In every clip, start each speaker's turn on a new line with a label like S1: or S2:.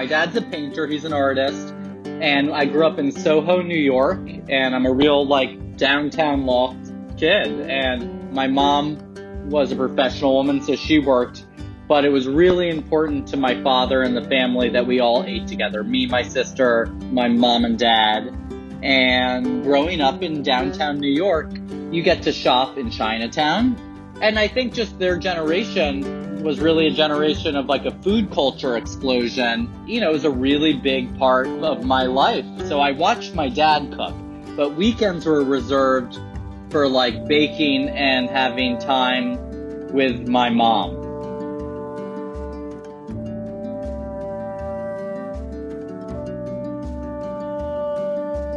S1: My dad's a painter, he's an artist, and I grew up in Soho, New York, and I'm a real like downtown loft kid. And my mom was a professional woman, so she worked, but it was really important to my father and the family that we all ate together me, my sister, my mom, and dad. And growing up in downtown New York, you get to shop in Chinatown. And I think just their generation was really a generation of like a food culture explosion. You know, it was a really big part of my life. So I watched my dad cook, but weekends were reserved for like baking and having time with my mom.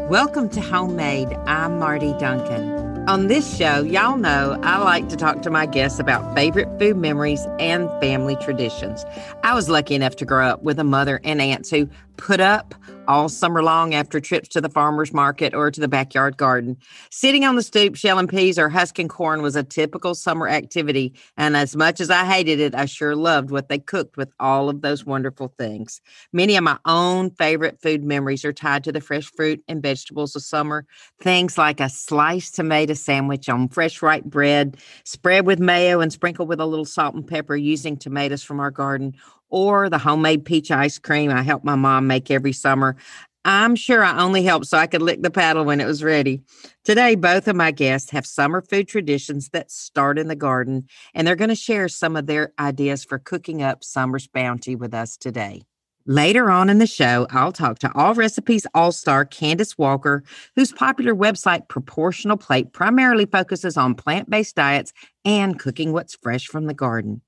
S2: Welcome to Homemade. I'm Marty Duncan. On this show, y'all know I like to talk to my guests about favorite food memories and family traditions. I was lucky enough to grow up with a mother and aunts who put up all summer long after trips to the farmer's market or to the backyard garden. Sitting on the stoop shelling peas or husking corn was a typical summer activity. And as much as I hated it, I sure loved what they cooked with all of those wonderful things. Many of my own favorite food memories are tied to the fresh fruit and vegetables of summer. Things like a sliced tomato sandwich on fresh white bread, spread with mayo and sprinkled with a little salt and pepper using tomatoes from our garden, or the homemade peach ice cream I helped my mom make every summer. I'm sure I only helped so I could lick the paddle when it was ready. Today, both of my guests have summer food traditions that start in the garden, and they're going to share some of their ideas for cooking up summer's bounty with us today. Later on in the show, I'll talk to Allrecipes All Star Candace Walker, whose popular website, Proportional Plate, primarily focuses on plant based diets and cooking what's fresh from the garden.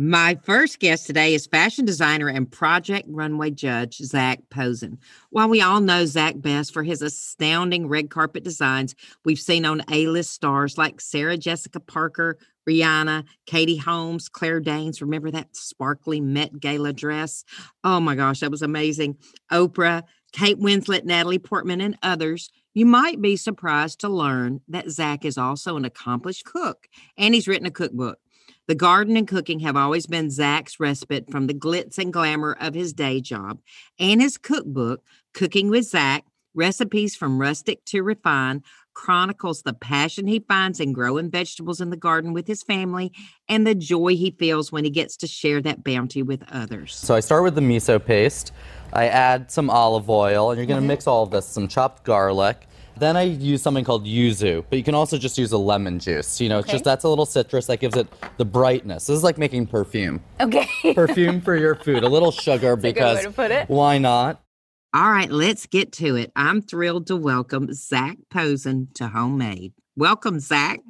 S2: My first guest today is fashion designer and project runway judge, Zac Posen. While we all know Zac best for his astounding red carpet designs we've seen on A list stars like Sarah Jessica Parker, Rihanna, Katie Holmes, Claire Danes. Remember that sparkly Met Gala dress? Oh my gosh, that was amazing. Oprah, Kate Winslet, Natalie Portman, and others. You might be surprised to learn that Zac is also an accomplished cook and he's written a cookbook. The garden and cooking have always been Zac's respite from the glitz and glamour of his day job. And his cookbook, Cooking with Zac Recipes from Rustic to Refined, chronicles the passion he finds in growing vegetables in the garden with his family and the joy he feels when he gets to share that bounty with others.
S1: So I start with the miso paste. I add some olive oil, and you're going to mm-hmm. mix all of this, some chopped garlic, then I use something called yuzu, but you can also just use a lemon juice. You know, it's just that's a little citrus that gives it the brightness. This is like making perfume.
S3: Okay.
S1: perfume for your food. A little sugar
S3: that's
S1: because why not?
S2: All right, let's get to it. I'm thrilled to welcome Zac Posen to Homemade. Welcome, Zac.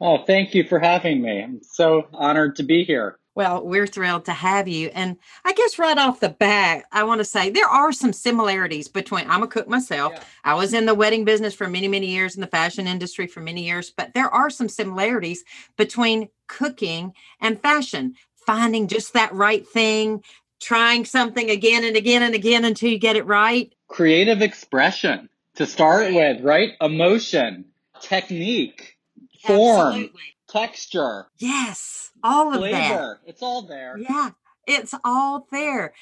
S1: Oh, thank you for having me. I'm so honored to be here.
S2: Well, we're thrilled to have you. And I guess right off the bat, I want to say there are some similarities between I'm a cook myself. Yeah. I was in the wedding business for many, many years in the fashion industry for many years, but there are some similarities between cooking and fashion, finding just that right thing, trying something again and again and again until you get it right.
S1: Creative expression to start with, right? Emotion, technique, form, Absolutely. Texture.
S2: Yes all of
S1: Flavor. that. It's all there.
S2: Yeah, it's all there.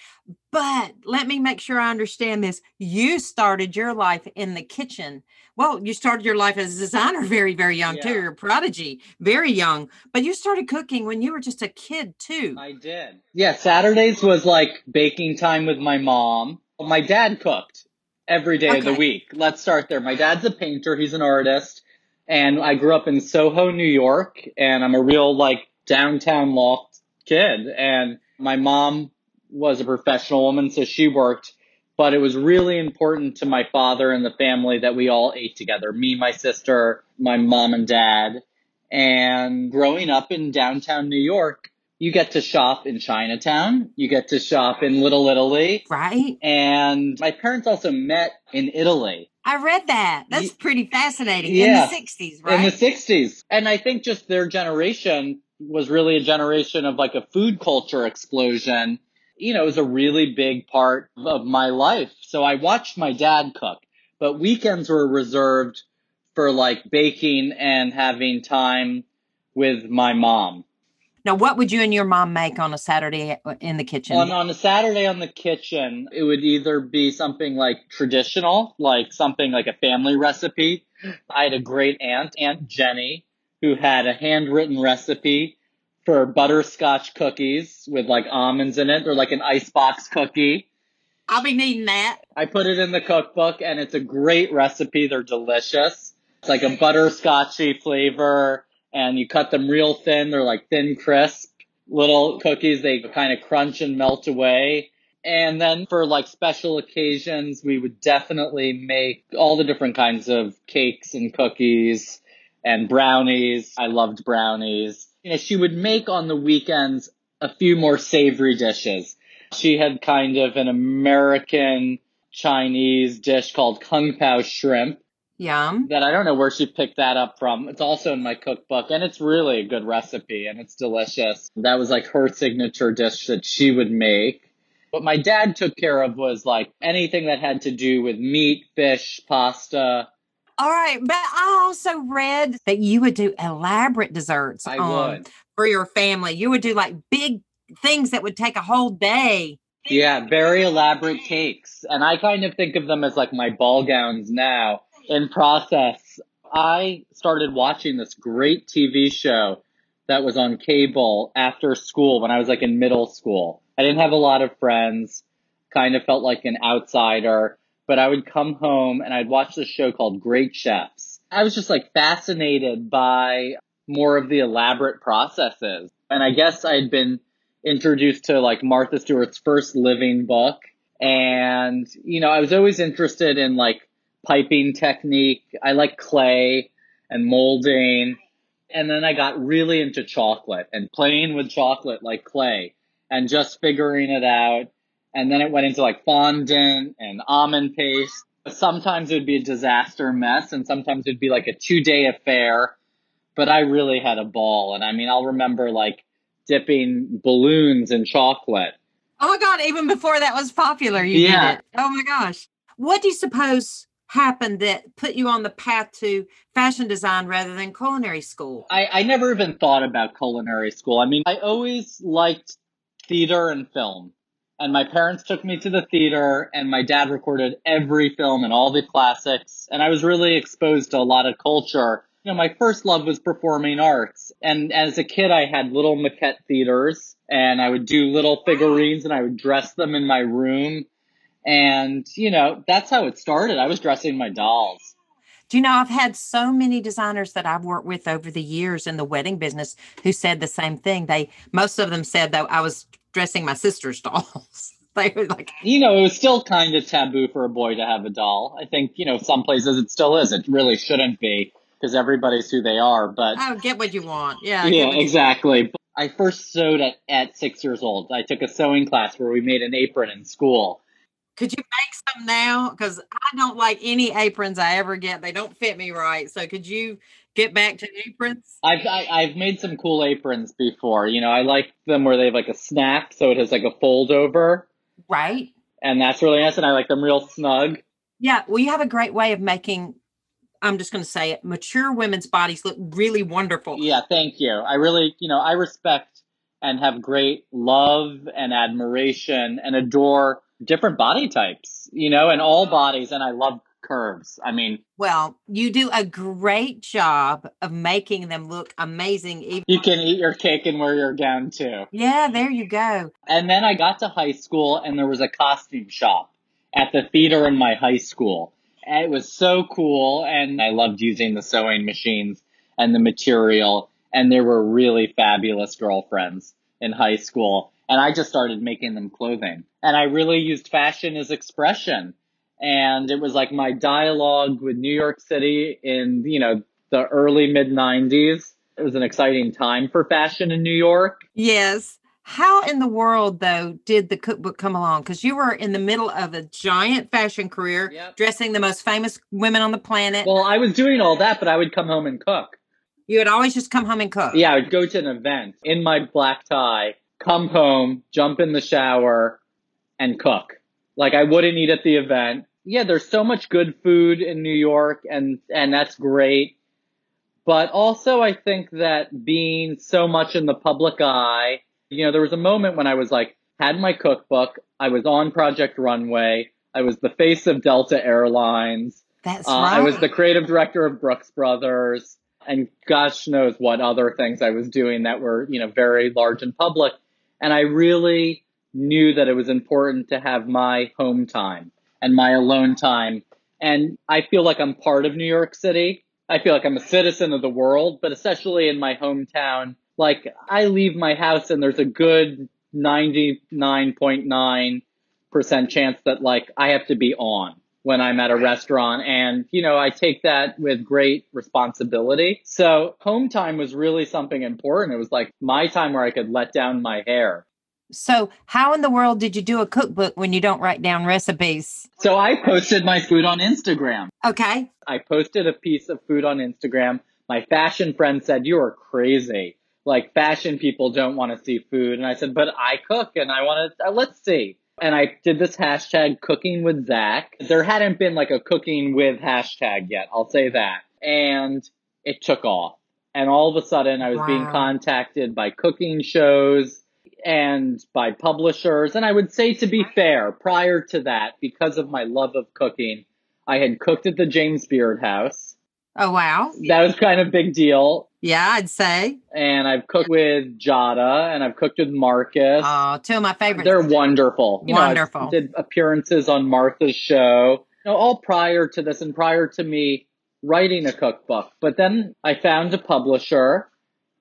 S2: But let me make sure I understand this. You started your life in the kitchen. Well, you started your life as a designer very, very young yeah. too. You're a prodigy, very young. But you started cooking when you were just a kid too.
S1: I did. Yeah, Saturdays was like baking time with my mom. My dad cooked every day okay. of the week. Let's start there. My dad's a painter, he's an artist. And I grew up in Soho, New York, and I'm a real like downtown loft kid. And my mom was a professional woman, so she worked, but it was really important to my father and the family that we all ate together me, my sister, my mom and dad. And growing up in downtown New York, you get to shop in Chinatown, you get to shop in Little Italy.
S2: Right.
S1: And my parents also met in Italy.
S2: I read that. That's pretty fascinating.
S1: Yeah.
S2: In the 60s, right?
S1: in the 60s. And I think just their generation was really a generation of like a food culture explosion. You know, it was a really big part of my life. So I watched my dad cook, but weekends were reserved for like baking and having time with my mom.
S2: Now, what would you and your mom make on a Saturday uh, in the kitchen?
S1: On, on a Saturday on the kitchen, it would either be something like traditional, like something like a family recipe. I had a great aunt, Aunt Jenny, who had a handwritten recipe for butterscotch cookies with like almonds in it or like an icebox cookie.
S2: I'll be needing that.
S1: I put it in the cookbook and it's a great recipe. They're delicious. It's like a butterscotchy flavor and you cut them real thin. They're like thin, crisp little cookies. They kind of crunch and melt away. And then for like special occasions, we would definitely make all the different kinds of cakes and cookies and brownies. I loved brownies. You know, she would make on the weekends a few more savory dishes. She had kind of an American Chinese dish called Kung Pao shrimp
S2: Yum.
S1: that I don't know where she picked that up from. It's also in my cookbook and it's really a good recipe and it's delicious. That was like her signature dish that she would make. What my dad took care of was like anything that had to do with meat, fish, pasta.
S2: All right. But I also read that you would do elaborate desserts
S1: I
S2: um,
S1: would.
S2: for your family. You would do like big things that would take a whole day.
S1: Yeah, very elaborate cakes. And I kind of think of them as like my ball gowns now. In process, I started watching this great TV show that was on cable after school when I was like in middle school. I didn't have a lot of friends, kind of felt like an outsider, but I would come home and I'd watch this show called Great Chefs. I was just like fascinated by more of the elaborate processes. And I guess I'd been introduced to like Martha Stewart's first living book. And, you know, I was always interested in like piping technique. I like clay and molding. And then I got really into chocolate and playing with chocolate like clay and just figuring it out. And then it went into like fondant and almond paste. Sometimes it would be a disaster mess and sometimes it'd be like a two day affair. But I really had a ball. And I mean, I'll remember like dipping balloons in chocolate.
S2: Oh my God. Even before that was popular, you
S1: Yeah.
S2: did it. Oh my gosh. What do you suppose happened that put you on the path to fashion design rather than culinary school?
S1: I, I never even thought about culinary school. I mean, I always liked theater and film. And my parents took me to the theater, and my dad recorded every film and all the classics. And I was really exposed to a lot of culture. You know, my first love was performing arts. And as a kid, I had little maquette theaters, and I would do little figurines, and I would dress them in my room. And, you know, that's how it started. I was dressing my dolls.
S2: Do you know, I've had so many designers that I've worked with over the years in the wedding business who said the same thing. They, most of them said that I was dressing my sister's dolls. they were like,
S1: you know, it was still kind of taboo for a boy to have a doll. I think, you know, some places it still is. It really shouldn't be because everybody's who they are. But
S2: oh, get what you want. Yeah.
S1: yeah, exactly. I first sewed at, at six years old. I took a sewing class where we made an apron in school.
S2: Could you make some now? Because I don't like any aprons I ever get. They don't fit me right. So could you get back to aprons?
S1: I've I, I've made some cool aprons before. You know, I like them where they have like a snap, so it has like a fold over,
S2: Right.
S1: and that's really nice. And I like them real snug.
S2: Yeah. Well, you have a great way of making, I'm just going to say it, mature women's bodies look really wonderful.
S1: Yeah, thank you. I really, you know, I respect and have great love and admiration and adore different body types, you know, and all bodies. And I love curves. I mean,
S2: Well, you do a great job of making them look amazing. Even
S1: you can eat your cake and wear your gown too.
S2: yeah, there you go.
S1: And then I got to high school and there was a costume shop at the theater in my high school. And it was so cool and I loved using the sewing machines and the material. And there were really fabulous girlfriends in high school. And I just started making them clothing. And I really used fashion as expression. And it was like my dialogue with New York City in, you know, the early mid 90s. It was an exciting time for fashion in New York.
S2: Yes. How in the world, though, did the cookbook come along? Because you were in the middle of a giant fashion career,
S1: Yep.
S2: dressing the most famous women on the planet.
S1: Well, I was doing all that, but I would come home and cook.
S2: you would always just come home and cook.
S1: Yeah, I would go to an event in my black tie, come home, jump in the shower, and cook. Like I wouldn't eat at the event. Yeah, there's so much good food in New York and and that's great. But also I think that being so much in the public eye, you know, there was a moment when I was like had my cookbook, I was on Project Runway, I was the face of Delta Airlines.
S2: That's
S1: Uh,
S2: right.
S1: I was the creative director of Brooks Brothers, and gosh knows what other things I was doing that were, you know, very large and public. And I really knew that it was important to have my home time and my alone time. And I feel like I'm part of New York City. I feel like I'm a citizen of the world, but especially in my hometown, like I leave my house and there's a good 99.9% chance that like I have to be on when I'm at a restaurant. And, you know, I take that with great responsibility. So home time was really something important. It was like my time where I could let down my hair.
S2: so, how in the world did you do a cookbook when you don't write down recipes?
S1: So I posted my food on Instagram.
S2: Okay.
S1: I posted a piece of food on Instagram. My fashion friend said, You are crazy. Like, fashion people don't want to see food. And I said, But I cook and I want to, uh, let's see. And I did this hashtag cooking with Zac. There hadn't been like a cooking with hashtag yet. I'll say that. And it took off. And all of a sudden I was being contacted by cooking shows and by publishers. And I would say to be fair, prior to that, because of my love of cooking, I had cooked at the James Beard House.
S2: Oh, wow.
S1: That was kind of a big deal.
S2: Yeah, I'd say.
S1: And I've cooked with Giada and I've cooked with Marcus.
S2: Oh, two of my favorites.
S1: They're wonderful. You know,
S2: Wonderful.
S1: did appearances on Martha's show. You know, all prior to this and prior to me writing a cookbook. But then I found a publisher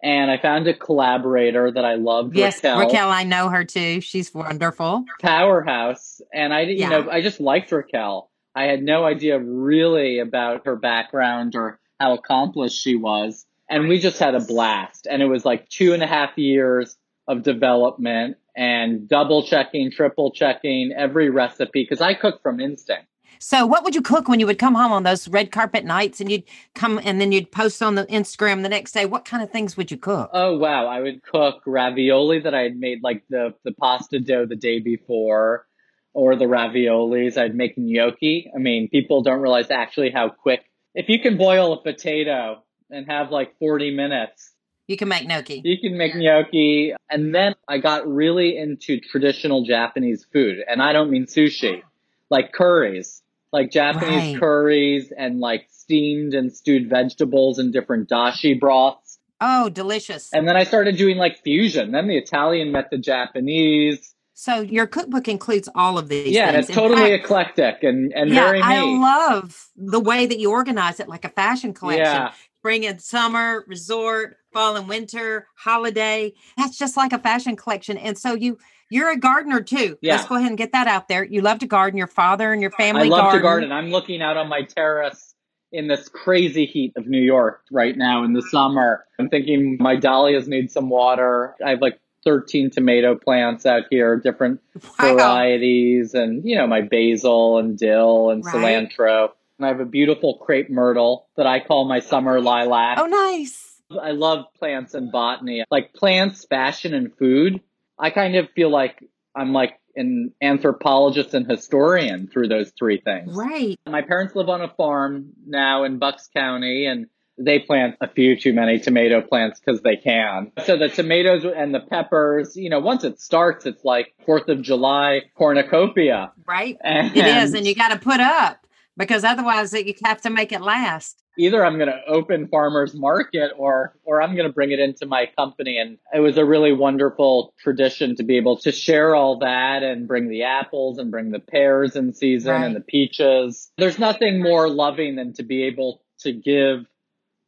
S1: and I found a collaborator that I loved,
S2: yes,
S1: Raquel,
S2: Raquel, I know her too. She's wonderful.
S1: Powerhouse. And I, you
S2: Yeah.
S1: know, I just liked Raquel. I had no idea really about her background or how accomplished she was. And we just had a blast. And it was like two and a half years of development and double checking, triple checking every recipe because I cook from instinct.
S2: So, what would you cook when you would come home on those red carpet nights and you'd come and then you'd post on the Instagram the next day? What kind of things would you cook?
S1: Oh wow, I would cook ravioli that I had made like the the pasta dough the day before or the raviolis. I'd make gnocchi. I mean, people don't realize actually how quick if you can boil a potato and have like 40 minutes,
S2: You can make gnocchi.
S1: you can make gnocchi. And then I got really into traditional Japanese food, and I don't mean sushi, like curries, like Japanese
S2: Right.
S1: curries and like steamed and stewed vegetables and different dashi broths.
S2: Oh, delicious.
S1: And then I started doing like fusion. Then the Italian met the Japanese.
S2: So, your cookbook includes all of these
S1: yeah, and
S2: things.
S1: it's
S2: In
S1: totally
S2: fact,
S1: eclectic and, and
S2: yeah,
S1: very me.
S2: I love the way that you organize it like a fashion collection.
S1: yeah.
S2: Spring and summer, resort, fall and winter, holiday. That's just like a fashion collection. And so you you're a gardener too.
S1: Yeah.
S2: Let's go ahead and get that out there. You love to garden. Your father and your
S1: I
S2: family
S1: love
S2: garden.
S1: to garden. I'm looking out on my terrace in this crazy heat of New York right now in the summer. I'm thinking my dahlias need some water. I have like 13 tomato plants out here, different
S2: Wow.
S1: varieties, and you know, my basil and dill and
S2: Right.
S1: cilantro. And I have a beautiful crepe myrtle that I call my summer lilac.
S2: Oh, nice.
S1: I love plants and botany. Like plants, fashion, and food. I kind of feel like I'm like an anthropologist and historian through those three things.
S2: Right.
S1: My parents live on a farm now in Bucks County and they plant a few too many tomato plants because they can. So the tomatoes and the peppers, you know, once it starts, it's like 4th of July cornucopia.
S2: Right.
S1: And
S2: It is. And you got to put up because otherwise you have to make it last.
S1: either I'm going to open farmers market or or I'm going to bring it into my company and it was a really wonderful tradition to be able to share all that and bring the apples and bring the pears in season
S2: Right.
S1: and the peaches. There's nothing more loving than to be able to give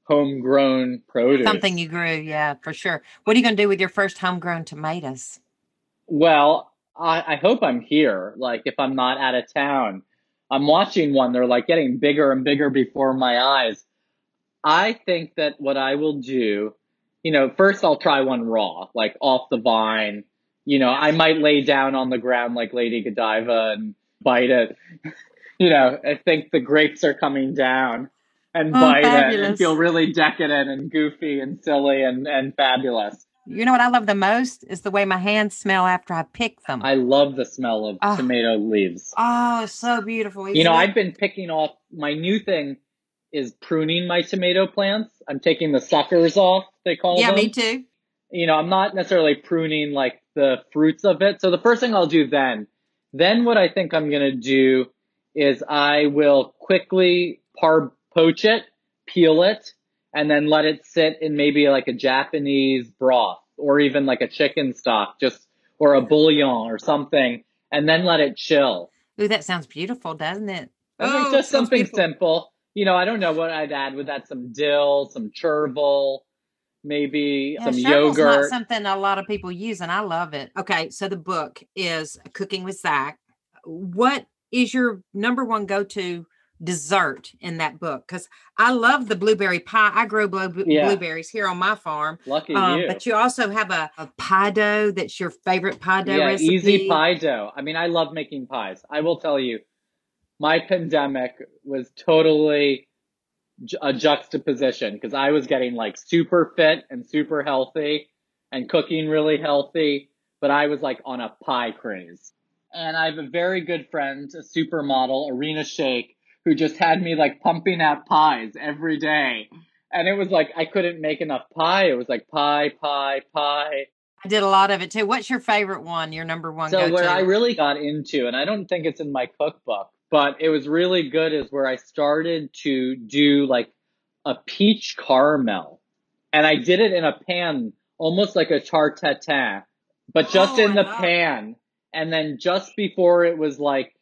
S1: homegrown produce.
S2: Something you grew. Yeah, for sure. What are you going to do with your first homegrown tomatoes?
S1: Well, I, I hope I'm here. Like if I'm not out of town, I'm watching one. They're like getting bigger and bigger before my eyes. I think that what I will do, you know, first I'll try one raw, like off the vine. You know, I might lay down on the ground like Lady Godiva and bite it. you know, I think the grapes are coming down and
S2: Oh,
S1: bite it and feel really decadent and goofy and silly and, and fabulous.
S2: You know what I love the most is the way my hands smell after I pick them.
S1: I love the smell of
S2: Ah.
S1: tomato leaves.
S2: oh, so beautiful.
S1: You know,
S2: it?
S1: I've been picking off my new thing is pruning my tomato plants. I'm taking the suckers off, they call
S2: yeah,
S1: them.
S2: Yeah, me too.
S1: You know, I'm not necessarily pruning like the fruits of it. So the first thing I'll do then, then what I think I'm going to do is I will quickly par poach it, peel it, and then let it sit in maybe like a Japanese broth or even like a chicken stock, just or a bouillon or something, and then let it chill.
S2: Ooh, that sounds beautiful, doesn't it? Oh,
S1: just something
S2: beautiful.
S1: simple. You know, I don't know what I'd add with that. Some dill, some chervil, maybe
S2: Yeah,
S1: some yogurt.
S2: something a lot of people use, and I love it. Okay, so the book is Cooking with Zac. What is your number one go to dessert in that book? Because I love the blueberry pie. I grow blue-
S1: Yeah.
S2: blueberries here on my farm.
S1: Lucky
S2: Um,
S1: you.
S2: but you also have a, a pie dough that's your favorite pie dough
S1: yeah,
S2: recipe.
S1: easy pie dough. I mean, I love making pies. I will tell you, my pandemic was totally ju- a juxtaposition because I was getting like super fit and super healthy and cooking really healthy, but I was like on a pie craze. And I have a very good friend, a supermodel, Irina Shayk, who just had me like pumping out pies every day. And it was like I couldn't make enough pie. It was like pie, pie, pie.
S2: I did a lot of it too. What's your favorite one? Your number one
S1: So
S2: go
S1: where? I really got into, and I don't think it's in my cookbook, but it was really good is where I started to do like a peach caramel. And I did it in a pan, almost like a tatin, but just
S2: Oh,
S1: in
S2: I
S1: the
S2: love
S1: pan. And then just before it was like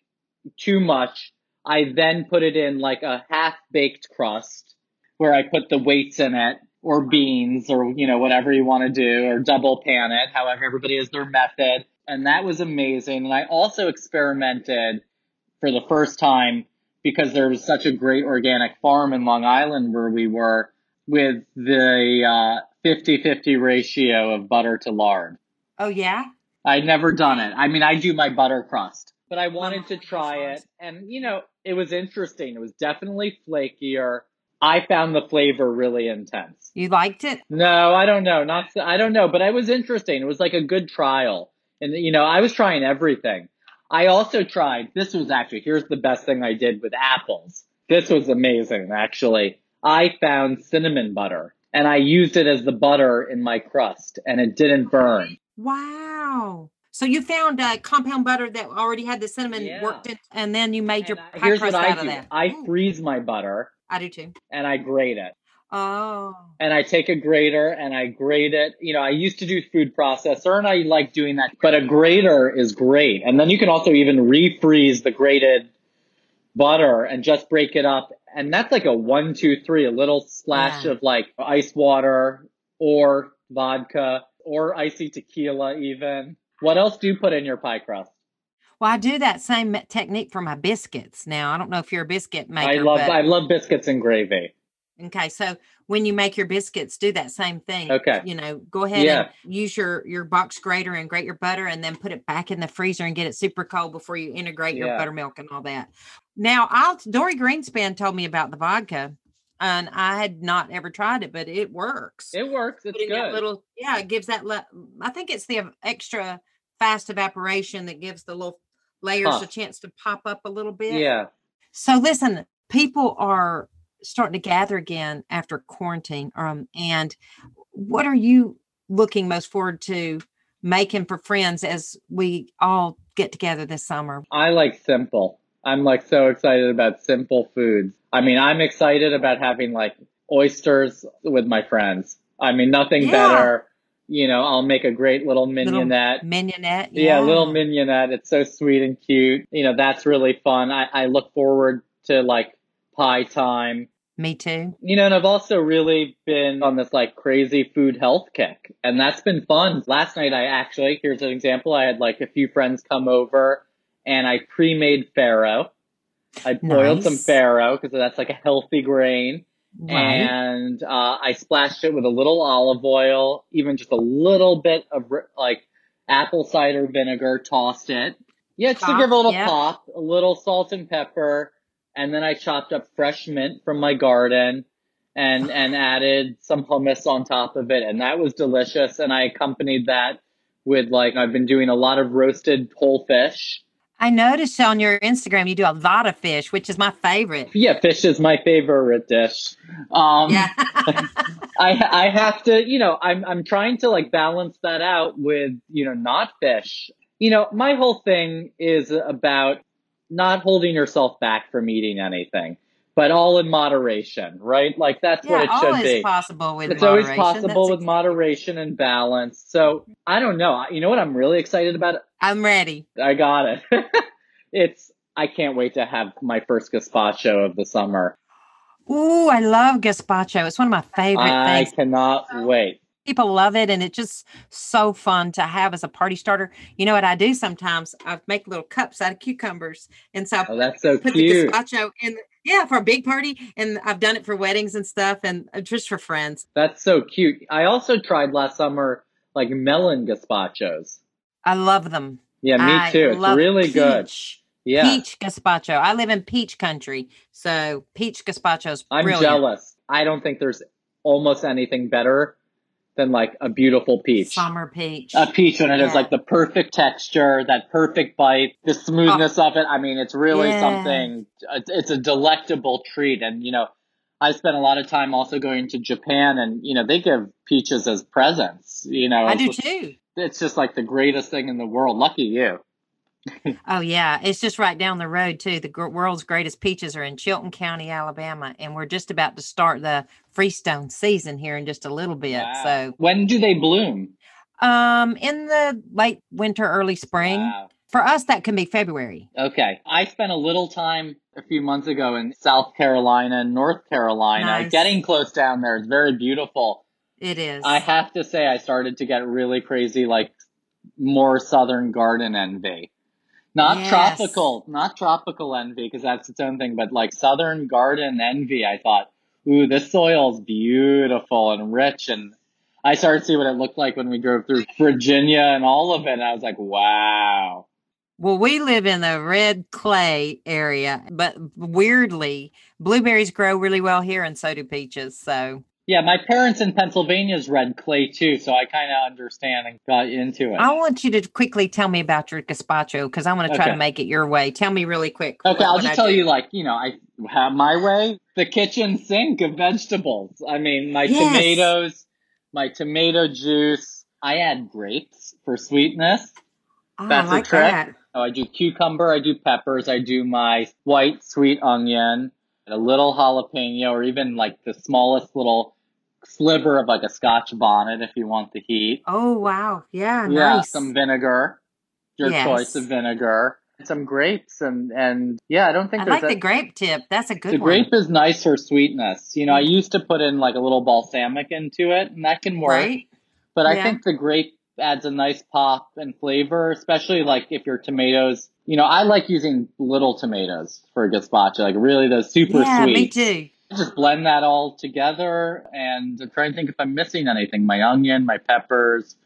S1: too much, I then put it in like a half baked crust where I put the weights in it or beans or, you know, whatever you want to do or double pan it, however everybody has their method. And that was amazing. And I also experimented for the first time because there was such a great organic farm in Long Island where we were with the uh, 50-50 ratio of butter to lard.
S2: oh yeah.
S1: I'd never done it. I mean, I do my butter crust, but I wanted to
S2: Oh,
S1: try it. And, you know, it was interesting. It was definitely flakier. I found the flavor really intense.
S2: You liked it?
S1: No, I don't know. Not, I don't know, but it was interesting. It was like a good trial. And, you know, I was trying everything. I also tried, this was actually, here's the best thing I did with apples. This was amazing, actually. I found cinnamon butter and I used it as the butter in my crust and it didn't burn.
S2: Wow. So you found uh, compound butter that already had the cinnamon
S1: Yeah.
S2: worked in, and then you made your
S1: And I-
S2: pie
S1: here's
S2: crust
S1: what I
S2: out of that.
S1: I
S2: Ooh,
S1: freeze my butter
S2: I do too.
S1: and I grate it.
S2: Oh,
S1: And I take a grater and I grate it. You know, I used to do food processor and I like doing that, but a grater is great. And then you can also even refreeze the grated butter and just break it up. And that's like a one, two, three, a little splash
S2: Yeah.
S1: of like ice water or vodka or icy tequila even. What else do you put in your pie crust?
S2: well, I do that same technique for my biscuits. Now, I don't know if you're a biscuit maker.
S1: I love,
S2: but,
S1: I love biscuits and gravy.
S2: okay, so when you make your biscuits, do that same thing.
S1: Okay.
S2: You know, go ahead
S1: Yeah.
S2: and use your your box grater and grate your butter, and then put it back in the freezer and get it super cold before you integrate your
S1: Yeah.
S2: buttermilk and all that. Now, I'll Dorie Greenspan told me about the vodka, and I had not ever tried it, but it works.
S1: It works. It's
S2: putting that
S1: good.
S2: little yeah it gives that le- i think it's the um, extra fast evaporation that gives the little layers a chance to pop up a little bit
S1: Yeah.
S2: so listen people are starting to gather again after quarantine um and what are you looking most forward to making for friends as we all get together this summer
S1: I like simple. I'm like so excited about simple foods. I mean, I'm excited about having like oysters with my friends. I mean, nothing
S2: Yeah.
S1: better. You know, I'll make a great little
S2: Little
S1: mignonette.
S2: mignonette
S1: yeah, little mignonette. It's so sweet and cute. You know, that's really fun. I, I look forward to like pie time.
S2: Me too.
S1: You know, and I've also really been on this like crazy food health kick, and that's been fun. Last night, I actually, here's an example. I had like a few friends come over and I pre made farro. I boiled some
S2: Nice.
S1: farro because that's like a healthy grain.
S2: Right.
S1: And uh, I splashed it with a little olive oil, even just a little bit of like apple cider vinegar, tossed it. Yeah, just to give a little
S2: yeah.
S1: pop, a little salt and pepper. And then I chopped up fresh mint from my garden and, and added some hummus on top of it. And that was delicious. And I accompanied that with like, I've been doing a lot of roasted whole fish.
S2: I noticed on your Instagram you do a lot of fish, which is my favorite.
S1: Yeah, fish is my favorite dish. Um,
S2: Yeah.
S1: I I have to, you know, I'm I'm trying to like balance that out with, you know, not fish. You know, my whole thing is about not holding yourself back from eating anything, but all in moderation, right? Like that's what it should be.
S2: possible with
S1: It's always possible
S2: That's
S1: with moderation and balance. So I don't know. You know what I'm really excited about?
S2: I'm ready.
S1: I got it. it's I can't wait to have my first gazpacho of the summer.
S2: Ooh, I love gazpacho. It's one of my favorite
S1: I
S2: things.
S1: cannot wait.
S2: People love it, and it's just so fun to have as a party starter. You know what I do sometimes? I make little cups out of cucumbers, and so I
S1: Oh, that's so
S2: put
S1: cute.
S2: the gazpacho in. Yeah, for a big party, and I've done it for weddings and stuff, and uh, just for friends.
S1: That's so cute. I also tried last summer like melon gazpachos.
S2: I love them.
S1: Yeah, me
S2: I
S1: too. It's really good. Yeah.
S2: Peach gazpacho. I live in peach country, so peach gazpacho is
S1: I'm
S2: brilliant.
S1: jealous. I don't think there's almost anything better than like a beautiful peach.
S2: Summer peach.
S1: A peach when it has
S2: Yeah.
S1: like the perfect texture, that perfect bite, the smoothness oh. of it. I mean, it's really
S2: Yeah.
S1: something. It's, it's a delectable treat, and you know, I spent a lot of time also going to Japan, and you know, they give peaches as presents. You know,
S2: I do too.
S1: it's just like the greatest thing in the world. Lucky you.
S2: Oh yeah, it's just right down the road too. The world's greatest peaches are in Chilton County, Alabama, and we're just about to start the Freestone season here in just a little bit.
S1: Wow. when do they bloom?
S2: Um, in the late winter, early spring.
S1: Wow.
S2: For us, that can be February.
S1: Okay. I spent a little time a few months ago in South Carolina and North Carolina,
S2: Nice.
S1: getting close down there. It's very beautiful.
S2: It is.
S1: I have to say, I started to get really crazy, like more southern garden envy. Not
S2: Yes.
S1: tropical, not tropical envy, because that's its own thing, but like southern garden envy. I thought, ooh, this soil's beautiful and rich. And I started to see what it looked like when we drove through Virginia and all of it. And I was like, wow.
S2: Well, we live in the red clay area, but weirdly, blueberries grow really well here, and so do peaches. So
S1: Yeah, my parents in Pennsylvania's red clay too, so I kind of understand and got into it.
S2: I want you to quickly tell me about your gazpacho because I want to try
S1: Okay.
S2: to make it your way. Tell me really quick.
S1: Okay, I'll just
S2: I
S1: tell
S2: do.
S1: you, like, you know, I have my way, the kitchen sink of vegetables. I mean, my
S2: Yes.
S1: tomatoes, my tomato juice. I add grapes for sweetness.
S2: Oh,
S1: That's
S2: I like
S1: a trick.
S2: that.
S1: Oh, I do cucumber, I do peppers, I do my white sweet onion, a little jalapeno, or even like the smallest little sliver of like a scotch bonnet if you want the heat.
S2: Oh wow, yeah,
S1: Yeah,
S2: nice.
S1: some vinegar, your
S2: Yes.
S1: choice of vinegar, some grapes, and and yeah, I don't think
S2: I like the grape tip. That's a good
S1: the
S2: one.
S1: grape is nice for sweetness. You know, I mm. used to put in like a little balsamic into it, and that can work.
S2: right?
S1: But I
S2: Yeah.
S1: think the grape adds a nice pop and flavor, especially like if your tomatoes. You know, I like using little tomatoes for a gazpacho, like really those super
S2: yeah,
S1: sweet.
S2: me too.
S1: Just blend that all together, and I'm trying to think if I'm missing anything. My onion, my peppers.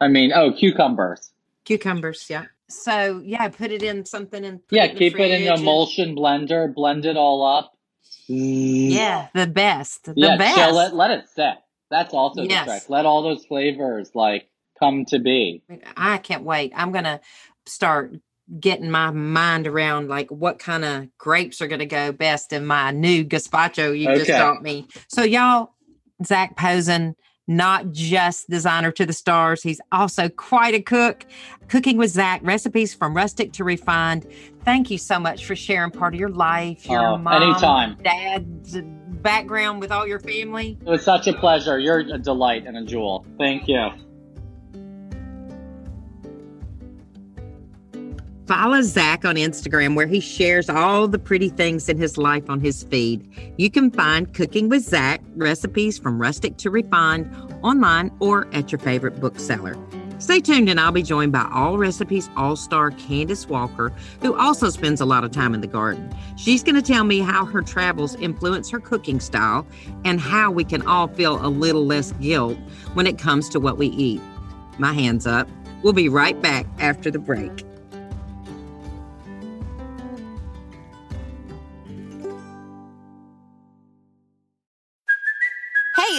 S1: I mean, oh, cucumbers.
S2: Cucumbers, yeah. So yeah, put it in something and
S1: Yeah,
S2: it
S1: keep it in the
S2: and-
S1: emulsion blender, blend it all up.
S2: Yeah, the best. The
S1: yeah,
S2: best.
S1: chill it, let it set. That's also
S2: Yes.
S1: the trick. Let all those flavors like come to be.
S2: I can't wait. I'm gonna start getting my mind around like what kind of grapes are gonna go best in my new gazpacho you just
S1: Okay.
S2: taught me. So y'all, Zac Posen, not just designer to the stars, he's also quite a cook. Cooking with Zac, recipes from rustic to refined. Thank you so much for sharing part of your life, your
S1: Oh,
S2: mom,
S1: anytime.
S2: dad's uh, background with all your family.
S1: It was such a pleasure. You're a delight and a jewel. Thank you.
S2: Follow Zac on Instagram where he shares all the pretty things in his life on his feed. You can find Cooking with Zac recipes from rustic to refined online or at your favorite bookseller. Stay tuned, and I'll be joined by Allrecipes All Star Candace Walker, who also spends a lot of time in the garden. She's going to tell me how her travels influence her cooking style and how we can all feel a little less guilt when it comes to what we eat. My hands up. We'll be right back after the break.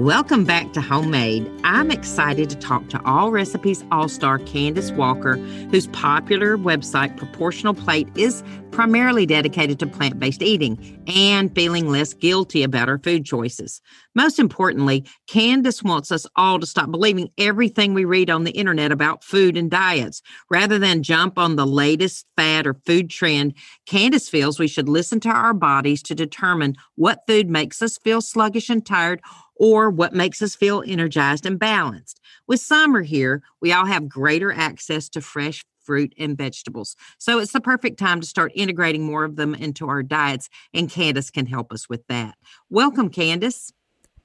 S2: Welcome back to Homemade. I'm excited to talk to Allrecipes All Star Candace Walker, whose popular website, Proportional Plate, is primarily dedicated to plant based eating and feeling less guilty about our food choices. Most importantly, Candace wants us all to stop believing everything we read on the internet about food and diets. Rather than jump on the latest fad or food trend, Candace feels we should listen to our bodies to determine what food makes us feel sluggish and tired or what makes us feel energized and balanced. With summer here, we all have greater access to fresh fruit and vegetables. So it's the perfect time to start integrating more of them into our diets, and Candace can help us with that. Welcome, Candace.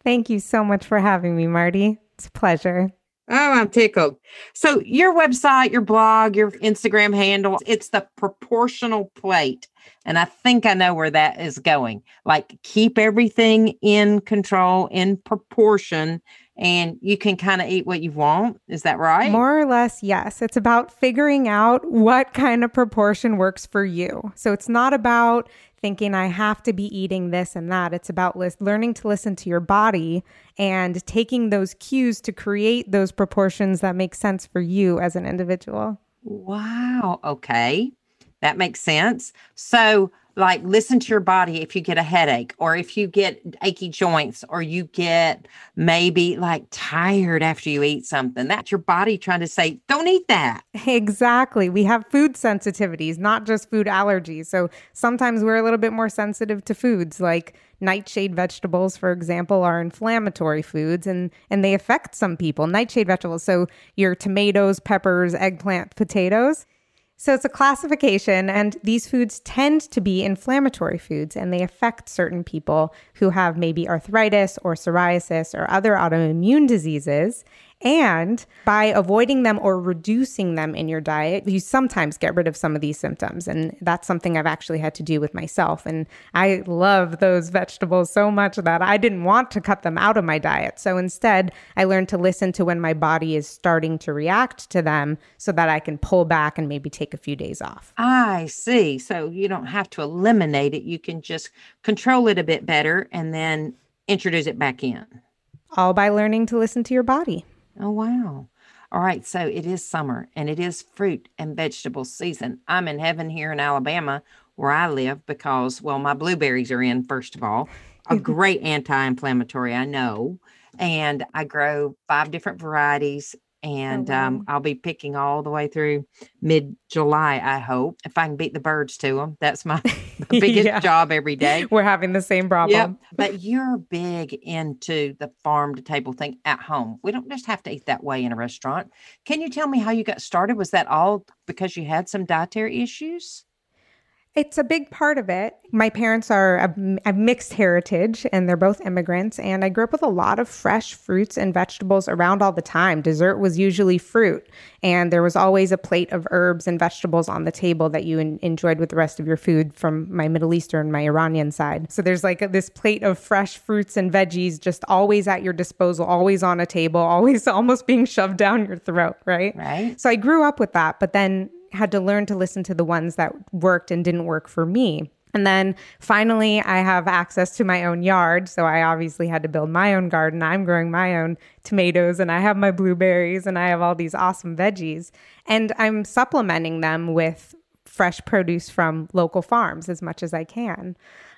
S4: Thank you so much for having me, Marty. It's a pleasure.
S2: Oh, I'm tickled. So, your website, your blog, your Instagram handle, it's the proportional plate. And I think I know where that is going. Like, keep everything in control, in proportion, and you can kind of eat what you want. Is that right?
S4: More or less, yes. It's about figuring out what kind of proportion works for you. So, it's not about thinking I have to be eating this and that. It's about learning to listen to your body and taking those cues to create those proportions that make sense for you as an individual.
S2: Wow. Okay. That makes sense. So, like listen to your body if you get a headache or if you get achy joints or you get maybe like tired after you eat something. That's your body trying to say don't eat that.
S4: Exactly. We have food sensitivities not just food allergies. So sometimes we're a little bit more sensitive to foods like nightshade vegetables for example are inflammatory foods and and they affect some people nightshade vegetables. So your tomatoes peppers eggplant potatoes so it's a classification, and these foods tend to be inflammatory foods, and they affect certain people who have maybe arthritis or psoriasis or other autoimmune diseases. And by avoiding them or reducing them in your diet, you sometimes get rid of some of these symptoms. And that's something I've actually had to do with myself. And I love those vegetables so much that I didn't want to cut them out of my diet. So instead, I learned to listen to when my body is starting to react to them so that I can pull back and maybe take a few days off.
S2: I see. So you don't have to eliminate it, you can just control it a bit better and then introduce it back in.
S4: All by learning to listen to your body.
S2: Oh, wow. All right. So it is summer and it is fruit and vegetable season. I'm in heaven here in Alabama where I live because, well, my blueberries are in, first of all, a great anti inflammatory, I know. And I grow five different varieties and oh, wow. um, I'll be picking all the way through mid July. I hope if I can beat the birds to them. That's my, my biggest yeah. job every day.
S4: We're having the same problem. Yep.
S2: But you're big into the farm to table thing at home. We don't just have to eat that way in a restaurant. Can you tell me how you got started? Was that all because you had some dietary issues?
S4: It's a big part of it. My parents are a, a, mixed heritage and they're both immigrants. And I grew up with a lot of fresh fruits and vegetables around all the time. Dessert was usually fruit, and there was always a plate of herbs and vegetables on the table that you in, enjoyed with the rest of your food from my Middle Eastern, my Iranian side. So there's like a, this plate of fresh fruits and veggies just always at your disposal, always on a table, always almost being shoved down your throat, right?
S2: Right.
S4: So I grew up with that. But then had to learn to listen to the ones that worked and didn't work for me. And then finally, I have access to my own yard. So I obviously had to build my own garden. I'm growing my own tomatoes and I have my blueberries and I have all these awesome veggies. And I'm supplementing them with fresh produce from local farms as much as I can.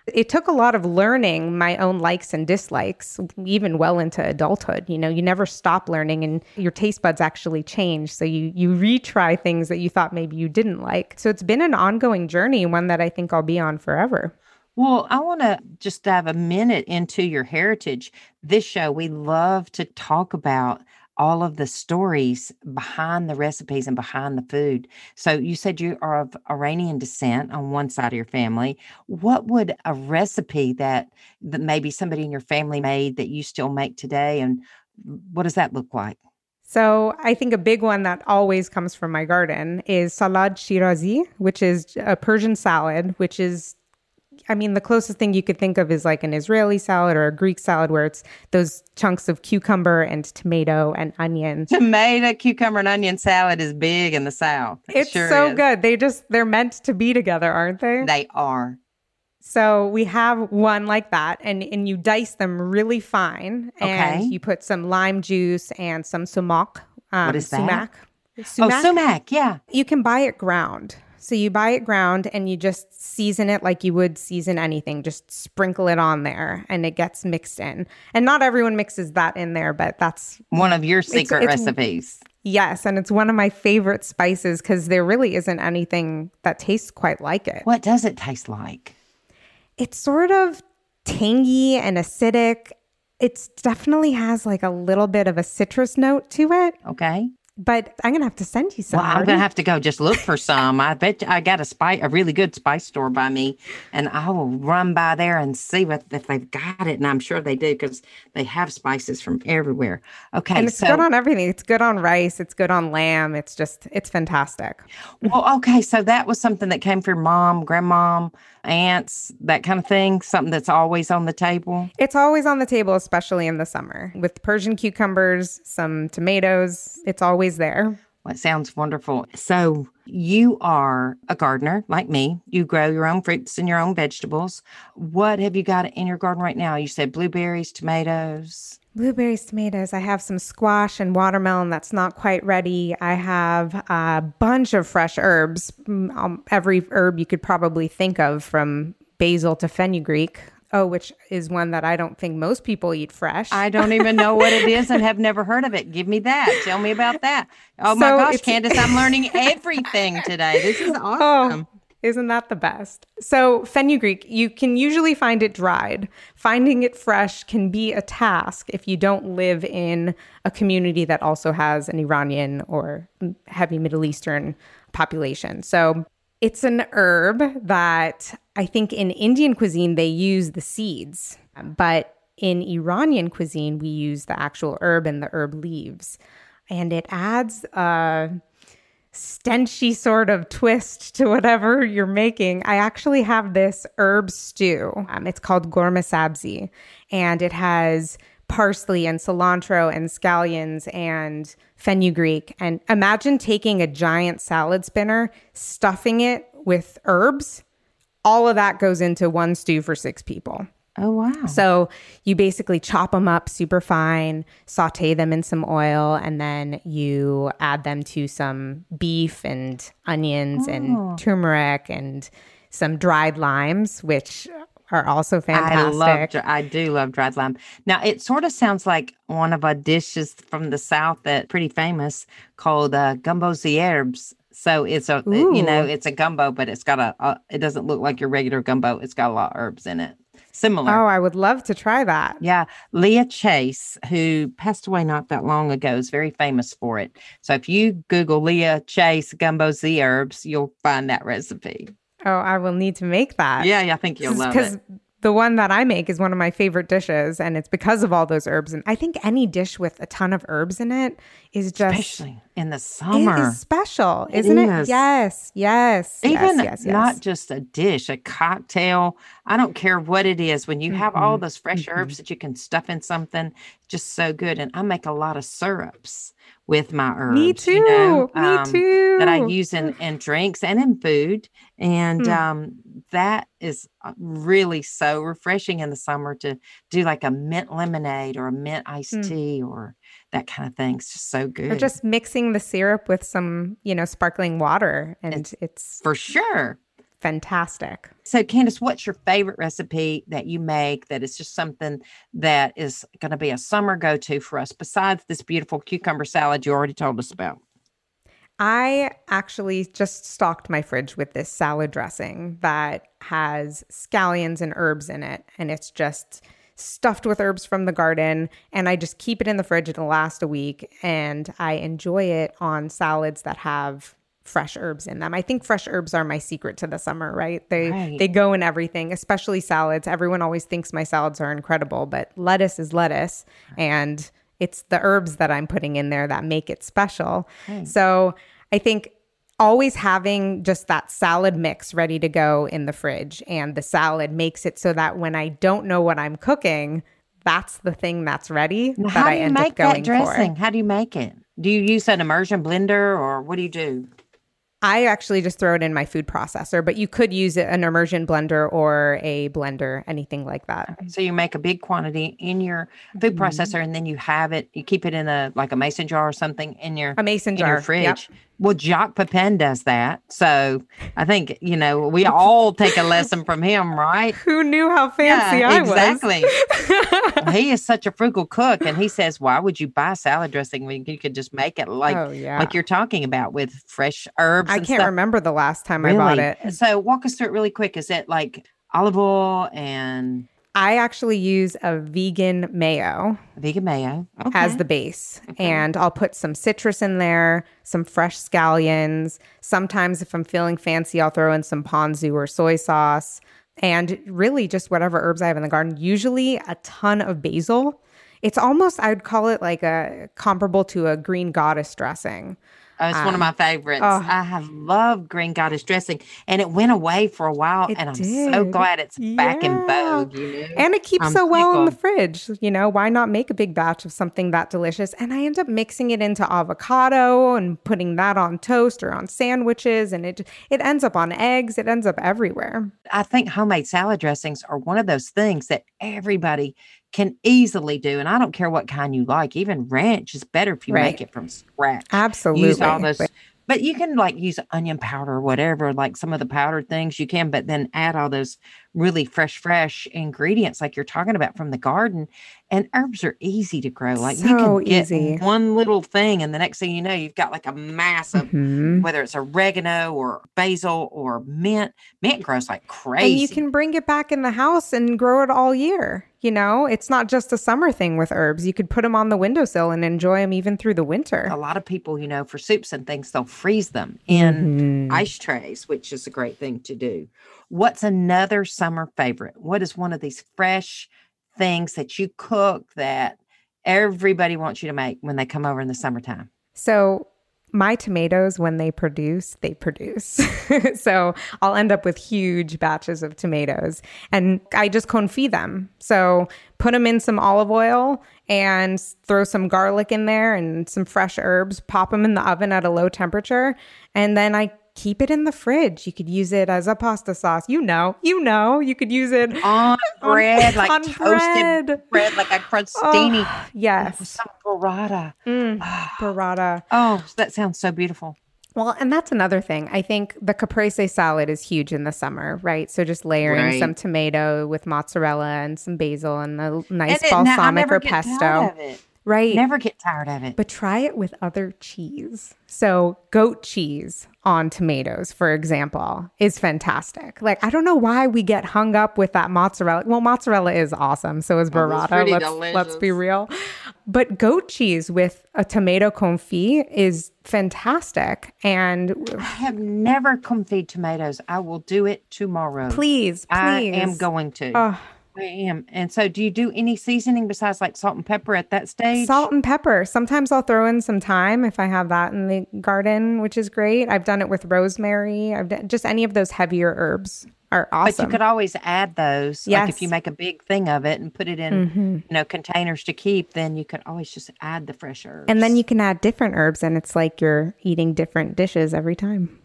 S4: It took a lot of learning my own likes and dislikes, even well into adulthood. You know, you never stop learning and your taste buds actually change. So you you retry things that you thought maybe you didn't like. So it's been an ongoing journey, one that I think I'll be on forever.
S2: Well, I want to just dive a minute into your heritage. This show, we love to talk about all of the stories behind the recipes and behind the food. So you said you are of Iranian descent on one side of your family. What would a recipe that, that maybe somebody in your family made that you still make today and what does that look like?
S4: So I think a big one that always comes from my garden is salad shirazi, which is a Persian salad, which is I mean, the closest thing you could think of is like an Israeli salad or a Greek salad where it's those chunks of cucumber and tomato and onion.
S2: Tomato, cucumber, and onion salad is big in the South.
S4: It it's sure so is. good. They just, they're meant to be together, aren't they?
S2: They are.
S4: So we have one like that, and, and you dice them really fine. And okay. you put some lime juice and some sumac.
S2: Um, what is that?
S4: Sumac.
S2: Sumac. Oh, sumac, yeah.
S4: You can buy it ground. So you buy it ground and you just season it like you would season anything. Just sprinkle it on there and it gets mixed in. And not everyone mixes that in there, but that's
S2: one of your secret it's, it's, recipes.
S4: Yes, and it's one of my favorite spices because there really isn't anything that tastes quite like it.
S2: What does it taste like?
S4: It's sort of tangy and acidic. It definitely has like a little bit of a citrus note to it.
S2: Okay
S4: but I'm gonna have to send you some.
S2: Well, I'm gonna have to go just look for some. I bet you, I got a spice, a really good spice store by me, and I will run by there and see what if they've got it. And I'm sure they do because they have spices from everywhere. Okay,
S4: and it's so, good on everything. It's good on rice. It's good on lamb. It's just it's fantastic.
S2: Well, okay, so that was something that came from mom, grandmom aunts, that kind of thing? Something that's always on the table?
S4: It's always on the table, especially in the summer with Persian cucumbers, some tomatoes. It's always there.
S2: Well, it sounds wonderful. So, you are a gardener like me. You grow your own fruits and your own vegetables. What have you got in your garden right now? You said blueberries, tomatoes.
S4: Blueberries, tomatoes. I have some squash and watermelon that's not quite ready. I have a bunch of fresh herbs. Mm, um, every herb you could probably think of from basil to fenugreek. Oh, which is one that I don't think most people eat fresh.
S2: I don't even know what it is and have never heard of it. Give me that. Tell me about that. Oh so my gosh, Candace, I'm learning everything today. This is oh, awesome.
S4: Oh, isn't that the best? So, fenugreek, you can usually find it dried. Finding it fresh can be a task if you don't live in a community that also has an Iranian or heavy Middle Eastern population. So, it's an herb that I think in Indian cuisine they use the seeds, but in Iranian cuisine we use the actual herb and the herb leaves. And it adds a stenchy sort of twist to whatever you're making, I actually have this herb stew. Um, it's called ghormeh sabzi, and it has parsley and cilantro and scallions and fenugreek. And imagine taking a giant salad spinner, stuffing it with herbs. All of that goes into one stew for six people.
S2: Oh, wow.
S4: So you basically chop them up super fine, saute them in some oil, and then you add them to some beef and onions oh. and turmeric and some dried limes, which are also fantastic. I
S2: love, I do love dried lime. Now, it sort of sounds like one of our dishes from the South that pretty famous called uh, gumbo herbs. So it's a, Ooh. you know, it's a gumbo, but it's got a, a, it doesn't look like your regular gumbo. It's got a lot of herbs in it similar.
S4: Oh, I would love to try that.
S2: Yeah. Leah Chase, who passed away not that long ago, is very famous for it. So if you Google Leah Chase gumbo z'herbes, you'll find that recipe.
S4: Oh, I will need to make that.
S2: Yeah, yeah I think you'll love it. Because
S4: the one that I make is one of my favorite dishes, and it's because of all those herbs. And I think any dish with a ton of herbs in it is just Especially
S2: in the summer.
S4: It is special, isn't it?
S2: Is.
S4: Yes, yes,
S2: Even
S4: yes, yes, yes.
S2: not just a dish, a cocktail. I don't care what it is. When you have
S4: Mm-hmm.
S2: all those fresh herbs that you can stuff in something, just so good. And I make a lot of syrups with my herbs.
S4: Me
S2: you know,
S4: too. Me
S2: um, That I use in, in drinks and in food. And
S4: Mm.
S2: um, that is uh, really so refreshing in the summer to do like a mint lemonade or a mint iced
S4: Mm.
S2: tea or that kind of thing. It's just so good.
S4: Or just mixing the syrup with some, you know, sparkling water, and it's,
S2: for sure.
S4: fantastic.
S2: So, Candace, what's your favorite recipe that you make that is just something that is going to be a summer go to for us besides this beautiful cucumber salad you already told us about?
S4: I actually just stocked my fridge with this salad dressing that has scallions and herbs in it. And it's just stuffed with herbs from the garden. And I just keep it in the fridge. It'll last a week. And I enjoy it on salads that have fresh herbs in them. I think fresh herbs are my secret to the summer, right? They
S2: Right.
S4: they go in everything, especially salads. Everyone always thinks my salads are incredible, but lettuce is lettuce and it's the herbs that I'm putting in there that make it special. Hmm. So, I think always having just that salad mix ready to go in the fridge and the salad makes it so that when I don't know what I'm cooking, that's the thing that's ready
S2: Now,
S4: that
S2: How
S4: I
S2: do you
S4: end
S2: make
S4: up going
S2: that dressing?
S4: for.
S2: How do you make it? Do you use an immersion blender or what do you do?
S4: I actually just throw it in my food processor, but you could use an immersion blender or a blender, anything like that.
S2: So you make a big quantity in your food
S4: Mm-hmm.
S2: processor and then you have it, you keep it in a like a mason jar or something in your
S4: A mason
S2: in
S4: jar.
S2: your
S4: Yep.
S2: Well, Jacques Pepin does that. So I think, you know, we all take a lesson from him, right?
S4: Who knew how fancy I was?
S2: exactly. he is such a frugal cook, and he says, "Why would you buy salad dressing when you could just make it like
S4: Oh, yeah.
S2: like you're talking about with fresh herbs?"
S4: I can't
S2: stuff?
S4: remember the last time I bought it.
S2: So walk us through it really quick. Is it like olive oil and
S4: I actually use a vegan mayo.
S2: vegan mayo okay.
S4: as the base. And I'll put some citrus in there, some fresh scallions. Sometimes, if I'm feeling fancy, I'll throw in some ponzu or soy sauce. And really, just whatever herbs I have in the garden, usually a ton of basil. It's almost, I would call it like a comparable to a green goddess dressing.
S2: Oh, it's one of um, my favorites.
S4: oh.
S2: I have loved green goddess dressing, and it went away for a while, and I'm so glad it's back in vogue. You know,
S4: And it keeps
S2: I'm
S4: so well in the fridge. You know, why not make a big batch of something that delicious? And I end up mixing it into avocado and putting that on toast or on sandwiches. And it it ends up on eggs. It ends up everywhere.
S2: I think homemade salad dressings are one of those things that everybody can easily do. And I don't care what kind you like. Even ranch is better if you
S4: Right.
S2: make it from scratch.
S4: Absolutely.
S2: Use all those. But you can like use onion powder or whatever, like some of the powdered things you can, but then add all those really fresh, fresh ingredients like you're talking about from the garden. And herbs are easy to grow. Like you can get
S4: easy.
S2: one little thing, and the next thing you know, you've got like a mass of
S4: Mhm.
S2: whether it's oregano or basil or mint. Mint grows like crazy.
S4: And you can bring it back in the house and grow it all year. You know, it's not just a summer thing with herbs. You could put them on the windowsill and enjoy them even through the winter.
S2: a lot of people, you know, for soups and things, they'll freeze them in
S4: Mhm.
S2: ice trays, which is a great thing to do. What's another summer favorite? What is one of these fresh things that you cook that everybody wants you to make when they come over in the summertime?
S4: So my tomatoes, when they produce, they produce. so I'll end up with huge batches of tomatoes and I just confit them. So put them in some olive oil and throw some garlic in there and some fresh herbs, pop them in the oven at a low temperature. And then I keep it in the fridge. You could use it as a pasta sauce. You know, you know, you could use it
S2: On bread, like
S4: on
S2: toasted
S4: bread.
S2: bread, like a crostini.
S4: Oh, yes.
S2: with some burrata.
S4: Mm, burrata.
S2: Oh, that sounds so beautiful.
S4: Well, and that's another thing. I think the caprese salad is huge in the summer, right? So just layering
S2: Right.
S4: some tomato with mozzarella and some basil and a nice
S2: And it- now, I
S4: balsamic or pesto.
S2: Tired of it.
S4: Right.
S2: Never get tired of it.
S4: But try it with other cheese. So, goat cheese on tomatoes, for example, is fantastic. Like, I don't know why we get hung up with that mozzarella. Well, mozzarella is awesome. So is oh, burrata.
S2: pretty
S4: Let's, let's be real. But goat cheese with a tomato confit is fantastic. And
S2: I have never confit tomatoes. I will do it tomorrow.
S4: please, please.
S2: I am going to.
S4: Oh,
S2: I am. And so, do you do any seasoning besides like salt and pepper at that stage?
S4: Salt and pepper. Sometimes I'll throw in some thyme if I have that in the garden, which is great. I've done it with rosemary. I've done just any of those heavier herbs are awesome.
S2: But you could always add those. Like if you make a big thing of it and put it in,
S4: Mhm.
S2: you know, containers to keep, then you could always just add the fresh herbs.
S4: And then you can add different herbs, and it's like you're eating different dishes every time.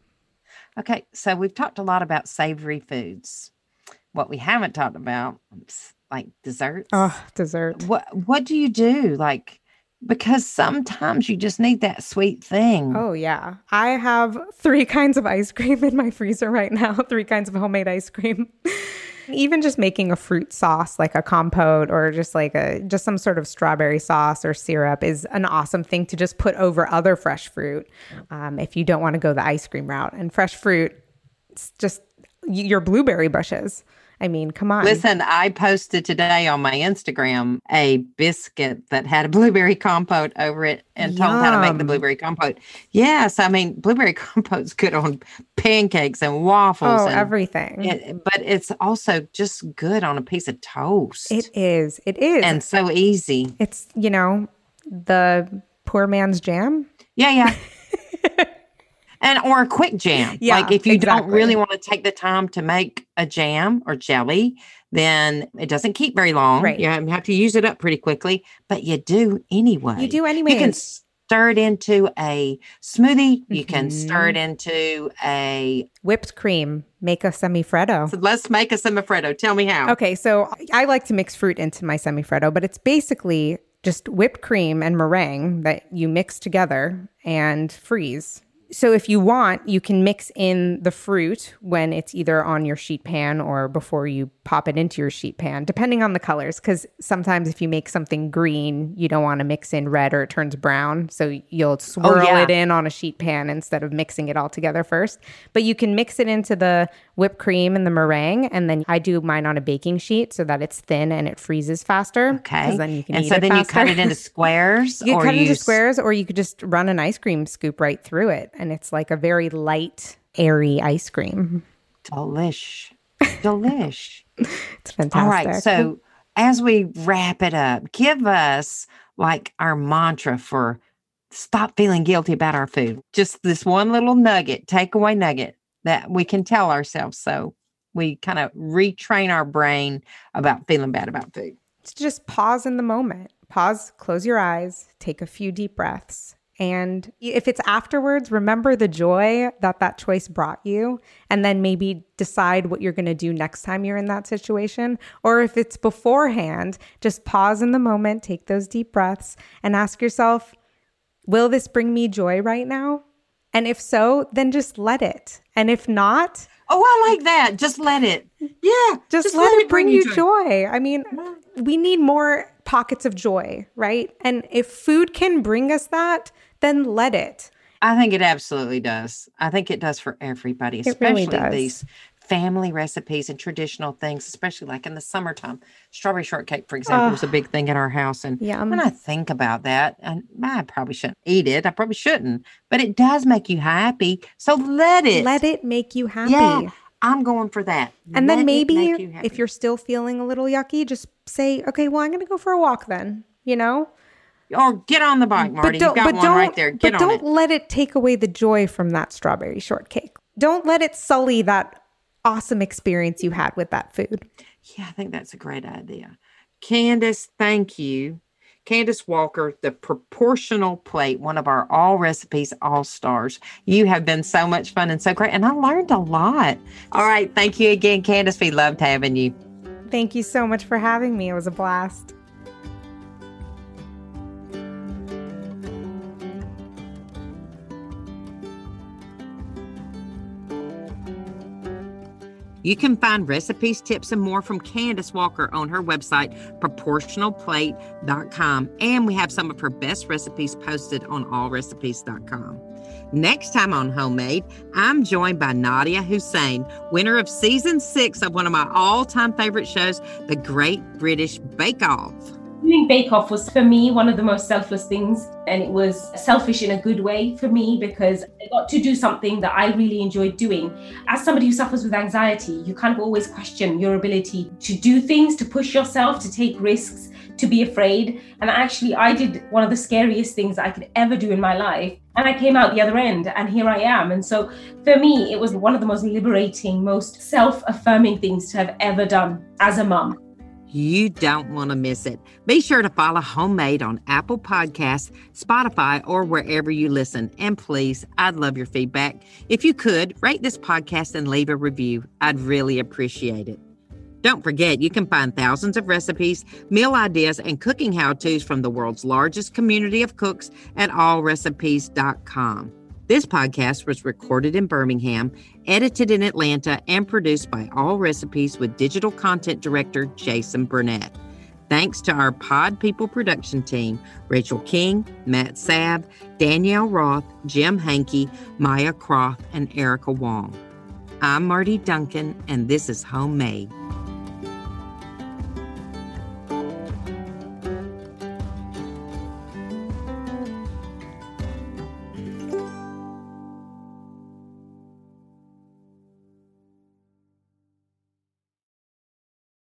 S2: Okay, so we've talked a lot about savory foods. What we haven't talked about, like desserts.
S4: Oh, dessert.
S2: What What do you do? Like, because sometimes you just need that sweet thing.
S4: Oh, yeah. I have three kinds of ice cream in my freezer right now, three kinds of homemade ice cream. Even just making a fruit sauce like a compote or just like a just some sort of strawberry sauce or syrup is an awesome thing to just put over other fresh fruit um, if you don't want to go the ice cream route. And fresh fruit, it's just your blueberry bushes. I mean, come on.
S2: Listen, I posted today on my Instagram a biscuit that had a blueberry compote over it and told how to make the blueberry compote. Yes, I mean blueberry compote's good on pancakes and waffles.
S4: Oh,
S2: and
S4: everything.
S2: it- but it's also just good on a piece of toast.
S4: it is. It is.
S2: and so easy.
S4: it's, you know, the poor man's jam.
S2: Yeah, yeah. and or a quick jam.
S4: Yeah,
S2: like if you don't really want to take the time to make a jam or jelly, then it doesn't keep very long.
S4: Right.
S2: You have to use it up pretty quickly, but you do anyway.
S4: You do anyway.
S2: You can stir it into a smoothie. You can stir it
S4: Mm-hmm.
S2: into a.
S4: Whipped cream, make a semifreddo.
S2: So let's make a semifreddo. Tell me how.
S4: Okay, so I like to mix fruit into my semifreddo, but it's basically just whipped cream and meringue that you mix together and freeze. So if you want, you can mix in the fruit when it's either on your sheet pan or before you pop it into your sheet pan, depending on the colors. Because sometimes if you make something green, you don't want to mix in red or it turns brown. So you'll oh, swirl
S2: yeah.
S4: it in on a sheet pan instead of mixing it all together first. But you can mix it into the whipped cream and the meringue. And then I do mine on a baking sheet so that it's thin and it freezes faster.
S2: Okay.
S4: then you can
S2: and so then you cut it into squares.
S4: You
S2: or
S4: cut it into
S2: use-
S4: squares, or you could just run an ice cream scoop right through it, and it's like a very light, airy ice cream.
S2: Delish. Delish.
S4: It's fantastic.
S2: All right. So as we wrap it up, give us like our mantra for stop feeling guilty about our food. Just this one little nugget, takeaway nugget that we can tell ourselves. So we kind of retrain our brain about feeling bad about food.
S4: to just pause in the moment. Pause, close your eyes, take a few deep breaths. And if it's afterwards, remember the joy that that choice brought you, and then maybe decide what you're going to do next time you're in that situation. Or if it's beforehand, just pause in the moment, take those deep breaths, and ask yourself, will this bring me joy right now? And if so, then just let it. And if not,
S2: Oh, I like that. Just let it. Yeah.
S4: just, let, it bring, you joy. I mean, we need more pockets of joy, right? And if food can bring us that, then let it.
S2: I think it absolutely does. I think it does for everybody, especially
S4: really
S2: these family recipes and traditional things, especially like in the summertime. Strawberry shortcake, for example, was a ah. big thing in our house. And
S4: Yum.
S2: when I think about that, and I probably shouldn't eat it. I probably shouldn't, but it does make you happy. So let it.
S4: Let it make you happy.
S2: Yeah, I'm going for that.
S4: And
S2: Let
S4: then maybe
S2: you
S4: if you're still feeling a little yucky, just say, okay, well, I'm going to go for a walk then, you know?
S2: Or get on the bike, Marty. You've got one right there. Get
S4: but
S2: on
S4: don't
S2: it.
S4: let it take away the joy from that strawberry shortcake. Don't let it sully that awesome experience you had with that food.
S2: Yeah, I think that's a great idea. Candace, thank you. Candace Walker, the proportional plate, one of our Allrecipes all stars. You have been so much fun and so great. And I learned a lot. All right. Thank you again, Candace. We loved having you.
S4: Thank you so much for having me. It was a blast.
S2: You can find recipes, tips, and more from Candace Walker on her website, proportionalplate.com. And we have some of her best recipes posted on allrecipes.com. Next time on Homemade, I'm joined by Nadiya Hussain, winner of season six of one of my all time favorite shows, The Great British Bake Off.
S5: Doing Bake Off was for me one of the most selfless things. And it was selfish in a good way for me because I got to do something that I really enjoyed doing. As somebody who suffers with anxiety, you kind of always question your ability to do things, to push yourself, to take risks, to be afraid. And actually, I did one of the scariest things I could ever do in my life. And I came out the other end, and here I am. And so for me, it was one of the most liberating, most self affirming things to have ever done as a mum.
S2: You don't want to miss it. Be sure to follow Homemade on Apple Podcasts, Spotify, or wherever you listen. And please, I'd love your feedback. If you could, rate this podcast and leave a review. I'd really appreciate it. Don't forget, you can find thousands of recipes, meal ideas, and cooking how to's from the world's largest community of cooks at allrecipes.com. This podcast was recorded in Birmingham, edited in Atlanta, and produced by Allrecipes with digital content director Jason Burnett. Thanks to our Pod People production team Rachel King, Matt Sabb, Danielle Roth, Jim Hankey, Maya Croft, and Erica Wong. I'm Marty Duncan, and this is Homemade.